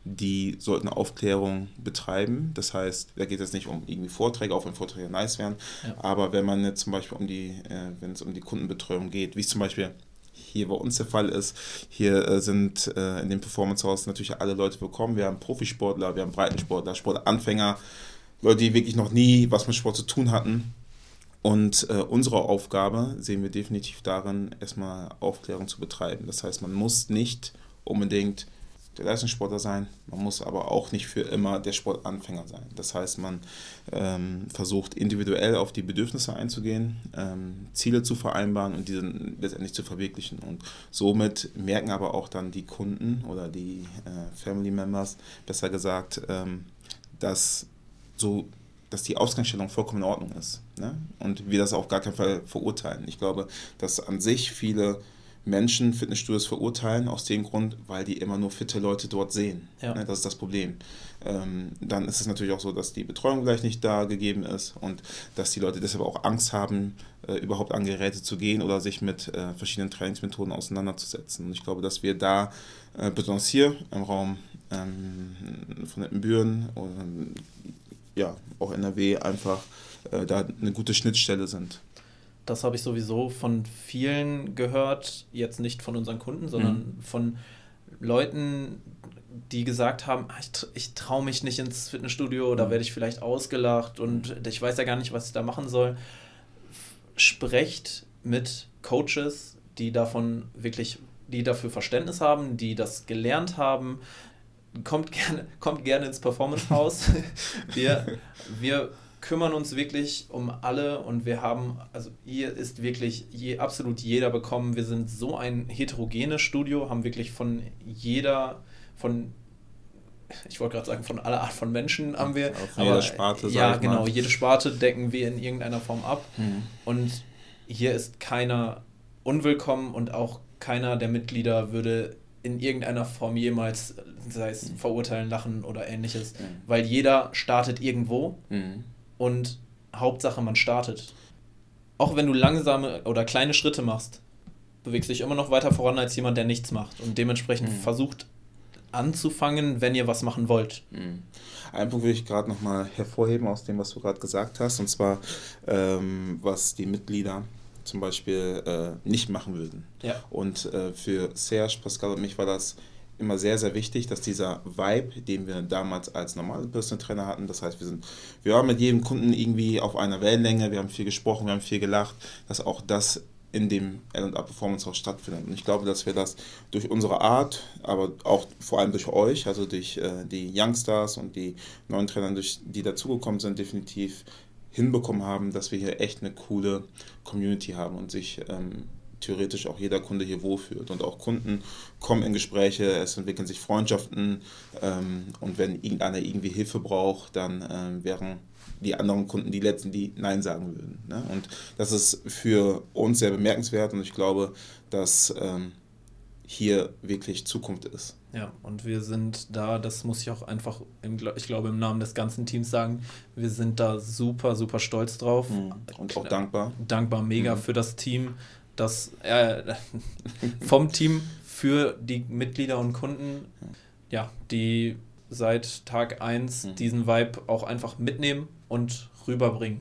die sollten Aufklärung betreiben. Das heißt, da geht es nicht um irgendwie Vorträge, auch wenn Vorträge nice wären, ja. aber wenn man jetzt zum Beispiel um die, äh, wenn es um die Kundenbetreuung geht, wie es zum Beispiel hier bei uns der Fall ist. Hier äh, sind äh, in dem Performance House natürlich alle Leute willkommen. Wir haben Profisportler, wir haben Breitensportler, Sportanfänger, Leute, die wirklich noch nie was mit Sport zu tun hatten. Und äh, unsere Aufgabe sehen wir definitiv darin, erstmal Aufklärung zu betreiben. Das heißt, man muss nicht unbedingt der Leistungssportler sein, man muss aber auch nicht für immer der Sportanfänger sein. Das heißt, man ähm, versucht individuell auf die Bedürfnisse einzugehen, ähm, Ziele zu vereinbaren und diese letztendlich zu verwirklichen. Und somit merken aber auch dann die Kunden oder die äh, Family Members, besser gesagt, ähm, dass so dass die Ausgangsstellung vollkommen in Ordnung ist. Ne? Und wir das auf gar keinen Fall verurteilen. Ich glaube, dass an sich viele Menschen Fitnessstudios verurteilen, aus dem Grund, weil die immer nur fitte Leute dort sehen. Ja. Ne? Das ist das Problem. Ähm, dann ist es natürlich auch so, dass die Betreuung gleich nicht da gegeben ist und dass die Leute deshalb auch Angst haben, äh, überhaupt an Geräte zu gehen oder sich mit äh, verschiedenen Trainingsmethoden auseinanderzusetzen. Und ich glaube, dass wir da, äh, besonders hier im Raum ähm, von Nettenbüren oder ja, auch NRW einfach da eine gute Schnittstelle sind. Das habe ich sowieso von vielen gehört, jetzt nicht von unseren Kunden, sondern mhm. von Leuten, die gesagt haben, ah, ich, ich traue mich nicht ins Fitnessstudio, da mhm. werde ich vielleicht ausgelacht und mhm. ich weiß ja gar nicht, was ich da machen soll. Sprecht mit Coaches, die davon wirklich, die dafür Verständnis haben, die das gelernt haben, kommt gerne, kommt gerne ins Performance House. *laughs* wir, wir kümmern uns wirklich um alle und wir haben, also hier ist wirklich je, absolut jeder bekommen. Wir sind so ein heterogenes Studio, haben wirklich von jeder, von ich wollte gerade sagen, von aller Art von Menschen haben wir. Auf aber, jeder Sparte, Ja, genau, mal. jede Sparte decken wir in irgendeiner Form ab. Mhm. Und hier ist keiner unwillkommen und auch keiner der Mitglieder würde in irgendeiner Form jemals, sei es mhm. verurteilen, lachen oder ähnliches, mhm. weil jeder startet irgendwo mhm. Und Hauptsache man startet. Auch wenn du langsame oder kleine Schritte machst, bewegst du dich immer noch weiter voran als jemand, der nichts macht und dementsprechend mhm. versucht anzufangen, wenn ihr was machen wollt. Mhm. Einen Punkt will ich gerade nochmal hervorheben aus dem, was du gerade gesagt hast, und zwar ähm, was die Mitglieder zum Beispiel äh, nicht machen würden. Ja. Und äh, für Serge, Pascal und mich war das immer sehr, sehr wichtig, dass dieser Vibe, den wir damals als normale Personal Trainer hatten, das heißt, wir sind, wir waren mit jedem Kunden irgendwie auf einer Wellenlänge, wir haben viel gesprochen, wir haben viel gelacht, dass auch das in dem L&A Performance House stattfindet. Und ich glaube, dass wir das durch unsere Art, aber auch vor allem durch euch, also durch äh, die Youngstars und die neuen Trainer, durch, die dazugekommen sind, definitiv hinbekommen haben, dass wir hier echt eine coole Community haben und sich ähm, theoretisch auch jeder Kunde hier wohlfühlt. Und auch Kunden kommen in Gespräche, es entwickeln sich Freundschaften ähm, und wenn irgendeiner irgendwie Hilfe braucht, dann ähm, wären die anderen Kunden die letzten, die Nein sagen würden. Ne? Und das ist für uns sehr bemerkenswert und ich glaube, dass ähm, hier wirklich Zukunft ist. Ja, und wir sind da, das muss ich auch einfach, im, ich glaube, im Namen des ganzen Teams sagen, wir sind da super, super stolz drauf. Mhm. Und auch dankbar. Dankbar mega mhm. für das Team, das äh, *laughs* vom Team für die Mitglieder und Kunden, ja, die seit Tag 1 mhm. diesen Vibe auch einfach mitnehmen und rüberbringen.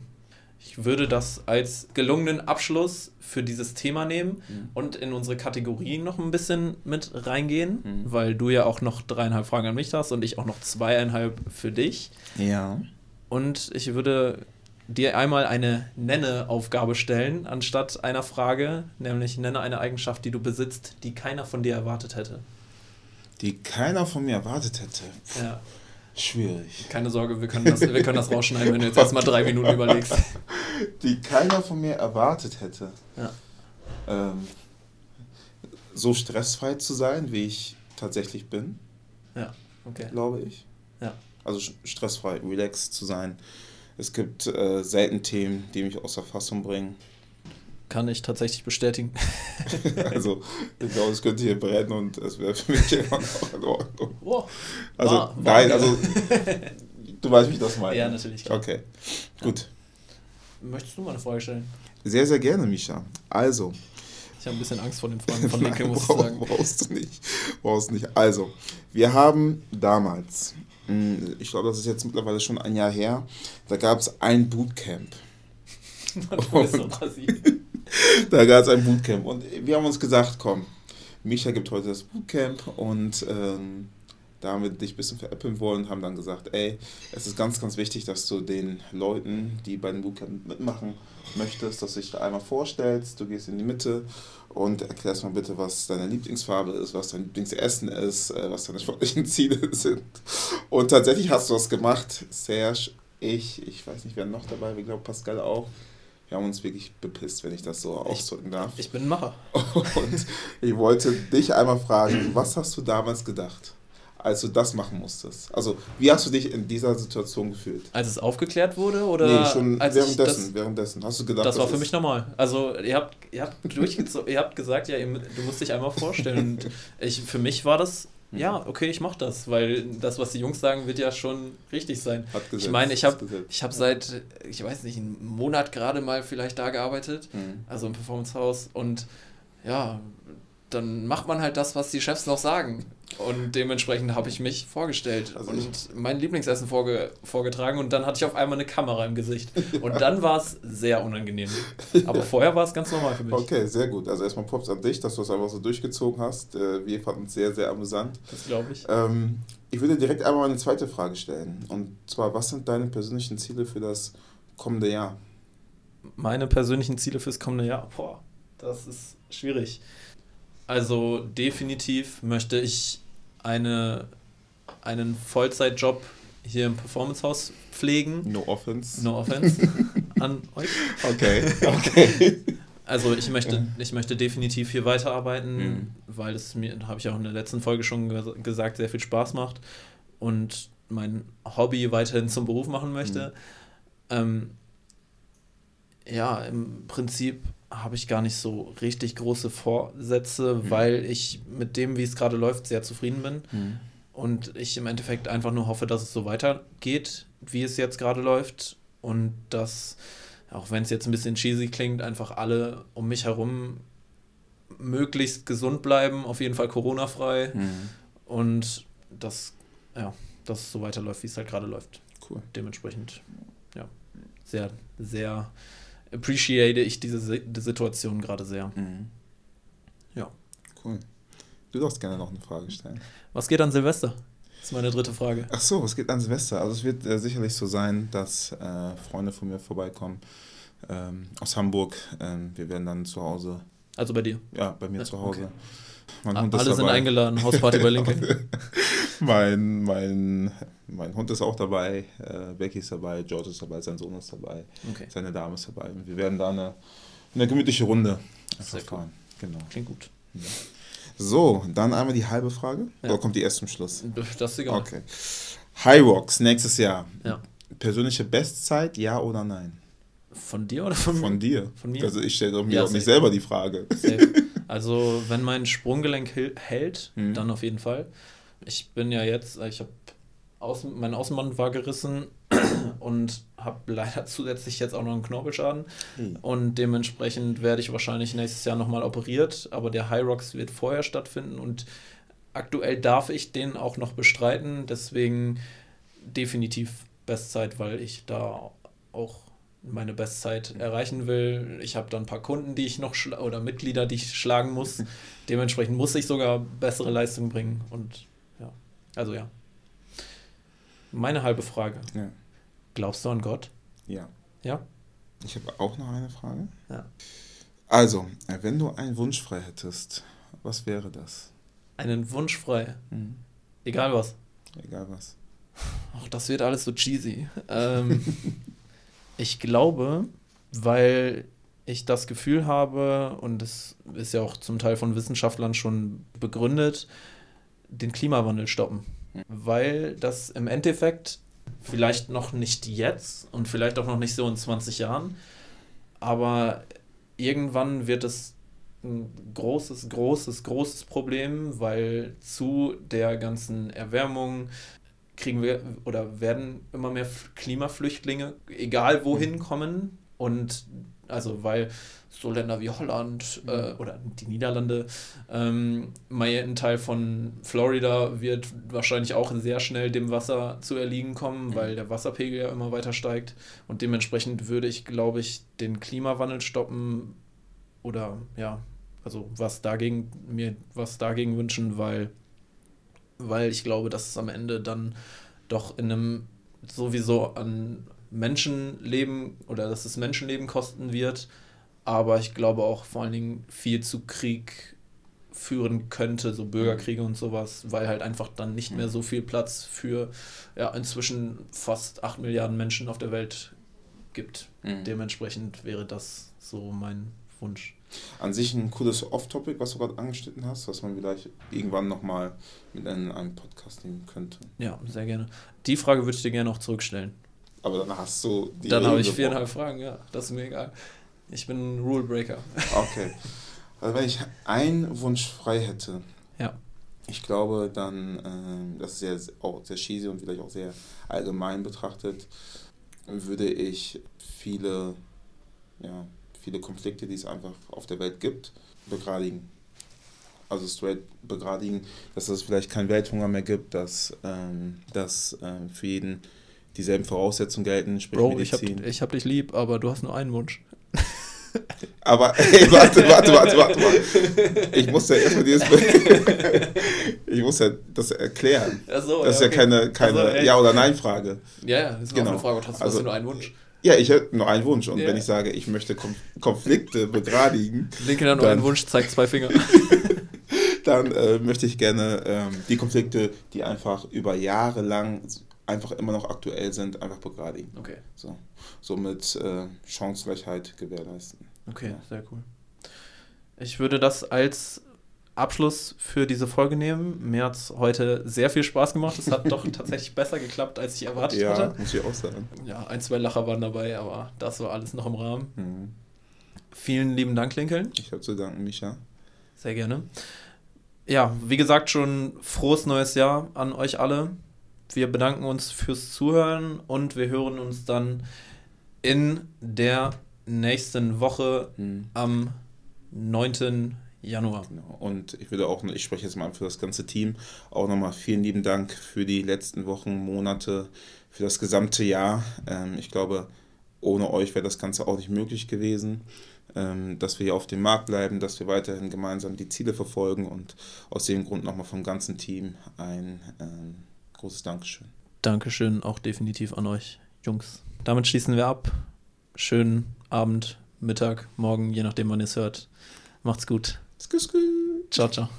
Ich würde das als gelungenen Abschluss für dieses Thema nehmen mhm. und in unsere Kategorien noch ein bisschen mit reingehen, mhm. weil du ja auch noch dreieinhalb Fragen an mich hast und ich auch noch zweieinhalb für dich. Ja. Und ich würde dir einmal eine Nenne-Aufgabe stellen, anstatt einer Frage, nämlich nenne eine Eigenschaft, die du besitzt, die keiner von dir erwartet hätte. Die keiner von mir erwartet hätte. Puh. Ja. Schwierig. Keine Sorge, wir können das, wir können das rausschneiden, wenn du jetzt erstmal drei Minuten überlegst. *laughs* Die keiner von mir erwartet hätte. Ja. Ähm, so stressfrei zu sein, wie ich tatsächlich bin. Ja, okay. Glaube ich. Ja. Also stressfrei, relaxed zu sein. Es gibt äh, selten Themen, die mich aus der Fassung bringen. Kann ich tatsächlich bestätigen. *laughs* also, ich glaube, es könnte hier brennen und es wäre für mich immer noch in Ordnung. Oh, also, war, war nein, also, *laughs* du weißt, wie ich das meine. Ja, natürlich. Klar. Okay, gut. Möchtest du mal eine Frage stellen? Sehr, sehr gerne, Misha. Also, Ich habe ein bisschen Angst vor den Fragen von *laughs* Linke, muss ich sagen. Brauchst du nicht. Brauchst du nicht. Also, wir haben damals, hm, ich glaube, das ist jetzt mittlerweile schon ein Jahr her, da gab es ein Bootcamp. *laughs* Und *laughs* da gab es ein Bootcamp. Und wir haben uns gesagt, komm, Micha gibt heute das Bootcamp und ähm, da haben wir dich ein bisschen veräppeln wollen, haben dann gesagt, ey, es ist ganz, ganz wichtig, dass du den Leuten, die bei dem Bootcamp mitmachen möchtest, dass du dich da einmal vorstellst, du gehst in die Mitte und erklärst mal bitte, was deine Lieblingsfarbe ist, was dein Lieblingsessen ist, äh, was deine sportlichen *laughs* Ziele sind. Und tatsächlich hast du das gemacht, Serge, ich, ich weiß nicht, wer noch dabei, ich glaube Pascal auch. Wir haben uns wirklich bepisst, wenn ich das so ausdrücken darf. Ich bin ein Macher. *laughs* Und ich wollte dich einmal fragen, *clears throat* was hast du damals gedacht? Als du das machen musstest? Also, wie hast du dich in dieser Situation gefühlt? Als es aufgeklärt wurde oder? Nee, schon währenddessen, währenddessen. Hast du gedacht, das, das war für mich normal. Also, ihr habt, ihr habt, ihr habt gesagt, ja, du musst dich einmal vorstellen. Und ich, für mich war das hm. ja, okay, ich mach das, weil das, was die Jungs sagen, wird ja schon richtig sein. ich meine, ich habe hab seit, ich weiß nicht, einen Monat gerade mal vielleicht da gearbeitet, mhm. also im Performance House und ja, dann macht man halt das, was die Chefs noch sagen. Und dementsprechend habe ich mich vorgestellt also und mein Lieblingsessen vorge vorgetragen und dann hatte ich auf einmal eine Kamera im Gesicht. Und *laughs* dann war es sehr unangenehm. Aber vorher war es ganz normal für mich. Okay, sehr gut. Also erstmal Props an dich, dass du es einfach so durchgezogen hast. Äh, wir fanden es sehr, sehr amüsant. Das glaube ich. Ähm, ich würde direkt einmal eine zweite Frage stellen. Und zwar, was sind deine persönlichen Ziele für das kommende Jahr? Meine persönlichen Ziele fürs kommende Jahr? Boah, das ist schwierig. Also definitiv möchte ich eine, einen Vollzeitjob hier im Performance House pflegen. No offense. No offense *laughs* an euch. Okay, *laughs* okay. Also ich möchte, ich möchte definitiv hier weiterarbeiten, mhm. weil es mir, habe ich auch in der letzten Folge schon gesagt, sehr viel Spaß macht und mein Hobby weiterhin zum Beruf machen möchte. Mhm. Ähm, ja, im Prinzip habe ich gar nicht so richtig große Vorsätze, mhm. weil ich mit dem, wie es gerade läuft, sehr zufrieden bin. Mhm. Und ich im Endeffekt einfach nur hoffe, dass es so weitergeht, wie es jetzt gerade läuft. Und dass, auch wenn es jetzt ein bisschen cheesy klingt, einfach alle um mich herum möglichst gesund bleiben, auf jeden Fall Corona-frei. Mhm. Und dass, ja, dass es so weiterläuft, wie es halt gerade läuft. Cool. Dementsprechend, ja, sehr, sehr appreciate ich diese Situation gerade sehr. Mhm. Ja. Cool. Du darfst gerne noch eine Frage stellen. Was geht an Silvester? Das ist meine dritte Frage. Ach so, was geht an Silvester? Also es wird äh, sicherlich so sein, dass äh, Freunde von mir vorbeikommen ähm, aus Hamburg. Ähm, wir werden dann zu Hause. Also bei dir? Ja, bei mir ja, zu Hause. Okay. Mein Hund Alle sind eingeladen, Hausparty bei Lincoln. *laughs* mein, mein, mein Hund ist auch dabei, äh, Becky ist dabei, George ist dabei, sein Sohn ist dabei, okay. seine Dame ist dabei. Und wir werden da eine, eine gemütliche Runde Sehr fahren. Cool. Genau. Klingt gut. Ja. So, dann einmal die halbe Frage. Ja. Oder kommt die erst zum Schluss? *laughs* Das ist egal. Okay. High Rocks nächstes Jahr. Ja. Persönliche Bestzeit, ja oder nein? Von dir oder von mir? Von dir. Von mir. Also ich stelle mir ja, auch nicht selber die Frage. Safe. *laughs* Also wenn mein Sprunggelenk hält, mhm. dann auf jeden Fall. Ich bin ja jetzt, ich habe Außen, mein Außenband war gerissen *clears throat* und habe leider zusätzlich jetzt auch noch einen Knorpelschaden. Mhm. Und dementsprechend werde ich wahrscheinlich nächstes Jahr nochmal operiert, aber der High Rocks wird vorher stattfinden und aktuell darf ich den auch noch bestreiten. Deswegen definitiv Bestzeit, weil ich da auch meine Bestzeit erreichen will. Ich habe dann ein paar Kunden, die ich noch oder Mitglieder, die ich schlagen muss. *laughs* Dementsprechend muss ich sogar bessere Leistung bringen. Und also ja. Meine halbe Frage. Ja. Glaubst du an Gott? Ja. Ja? Ich habe auch noch eine Frage. Ja. Also, äh, wenn du einen Wunsch frei hättest, was wäre das? Einen Wunsch frei? Mhm. Egal was. Egal was. Ach, das wird alles so cheesy. ähm, *laughs* Ich glaube, weil ich das Gefühl habe, und das ist ja auch zum Teil von Wissenschaftlern schon begründet, den Klimawandel stoppen. Weil das im Endeffekt vielleicht noch nicht jetzt und vielleicht auch noch nicht so in 20 Jahren, aber irgendwann wird es ein großes, großes, großes Problem, weil zu der ganzen Erwärmung, kriegen wir oder werden immer mehr Klimaflüchtlinge, egal wohin, mhm. kommen. Und Also weil so Länder wie Holland äh, oder die Niederlande, ähm, ein Teil von Florida wird wahrscheinlich auch sehr schnell dem Wasser zu erliegen kommen, mhm. weil der Wasserpegel ja immer weiter steigt. Und dementsprechend würde ich, glaube ich, den Klimawandel stoppen oder ja, also was dagegen mir was dagegen wünschen, weil, weil ich glaube, dass es am Ende dann doch in einem sowieso an Menschenleben oder dass es Menschenleben kosten wird, aber ich glaube auch vor allen Dingen viel zu Krieg führen könnte, so Bürgerkriege und sowas, weil halt einfach dann nicht mehr so viel Platz für ja, inzwischen fast 8 Milliarden Menschen auf der Welt gibt. Mhm. Dementsprechend wäre das so mein Wunsch. An sich ein cooles Off-Topic, was du gerade angeschnitten hast, was man vielleicht irgendwann nochmal mit einem, einem Podcast nehmen könnte. Ja, sehr gerne. Die Frage würde ich dir gerne noch zurückstellen. Aber dann hast du die. Dann habe ich viereinhalb Fragen, ja. Das ist mir egal. Ich bin ein Rule Breaker. Okay. Also wenn ich einen Wunsch frei hätte, ja. ich glaube dann, äh, das ist sehr, auch sehr cheesy und vielleicht auch sehr allgemein betrachtet, würde ich viele, ja, viele Konflikte, die es einfach auf der Welt gibt, begradigen. Also straight begradigen, dass es vielleicht keinen Welthunger mehr gibt, dass, ähm, dass äh, für jeden dieselben Voraussetzungen gelten, sprich Bro, Medizin. ich hab, ich hab dich lieb, aber du hast nur einen Wunsch. Aber, *laughs* ey, warte, warte, warte, warte, warte. Ich muss ja erstmal dieses. *laughs* ich muss ja das erklären. So, das ist ja, okay. ja keine, keine also, Ja- oder Nein-Frage. Ja, ja, das ist genau. eine Frage. Trotzdem also, hast du nur einen Wunsch. Ja, ich hätte nur einen Wunsch. Und yeah. wenn ich sage, ich möchte Konflikte begradigen. Linke dann nur einen Wunsch, zeigt zwei Finger. *laughs* dann äh, möchte ich gerne ähm, die Konflikte, die einfach über Jahre lang einfach immer noch aktuell sind, einfach begradigen. Okay. So, somit äh, Chancengleichheit gewährleisten. Okay, ja. sehr cool. Ich würde das als Abschluss für diese Folge nehmen. Mir hat es heute sehr viel Spaß gemacht. Es hat doch *laughs* tatsächlich besser geklappt, als ich erwartet ja, hatte. Ja, muss ich auch sagen. Ja, ein, zwei Lacher waren dabei, aber das war alles noch im Rahmen. Mhm. Vielen lieben Dank, Lincoln. Ich habe zu danken, Micha. Sehr gerne. Ja, wie gesagt, schon frohes neues Jahr an euch alle. Wir bedanken uns fürs Zuhören und wir hören uns dann in der nächsten Woche mhm. am 9. Januar. Genau. Und ich würde auch, ich spreche jetzt mal für das ganze Team, auch nochmal vielen lieben Dank für die letzten Wochen, Monate, für das gesamte Jahr. Ähm, ich glaube, ohne euch wäre das Ganze auch nicht möglich gewesen, ähm, dass wir hier auf dem Markt bleiben, dass wir weiterhin gemeinsam die Ziele verfolgen und aus dem Grund nochmal vom ganzen Team ein ähm, großes Dankeschön. Dankeschön auch definitiv an euch, Jungs. Damit schließen wir ab. Schönen Abend, Mittag, Morgen, je nachdem, wann ihr es hört. Macht's gut. Ciao, ciao.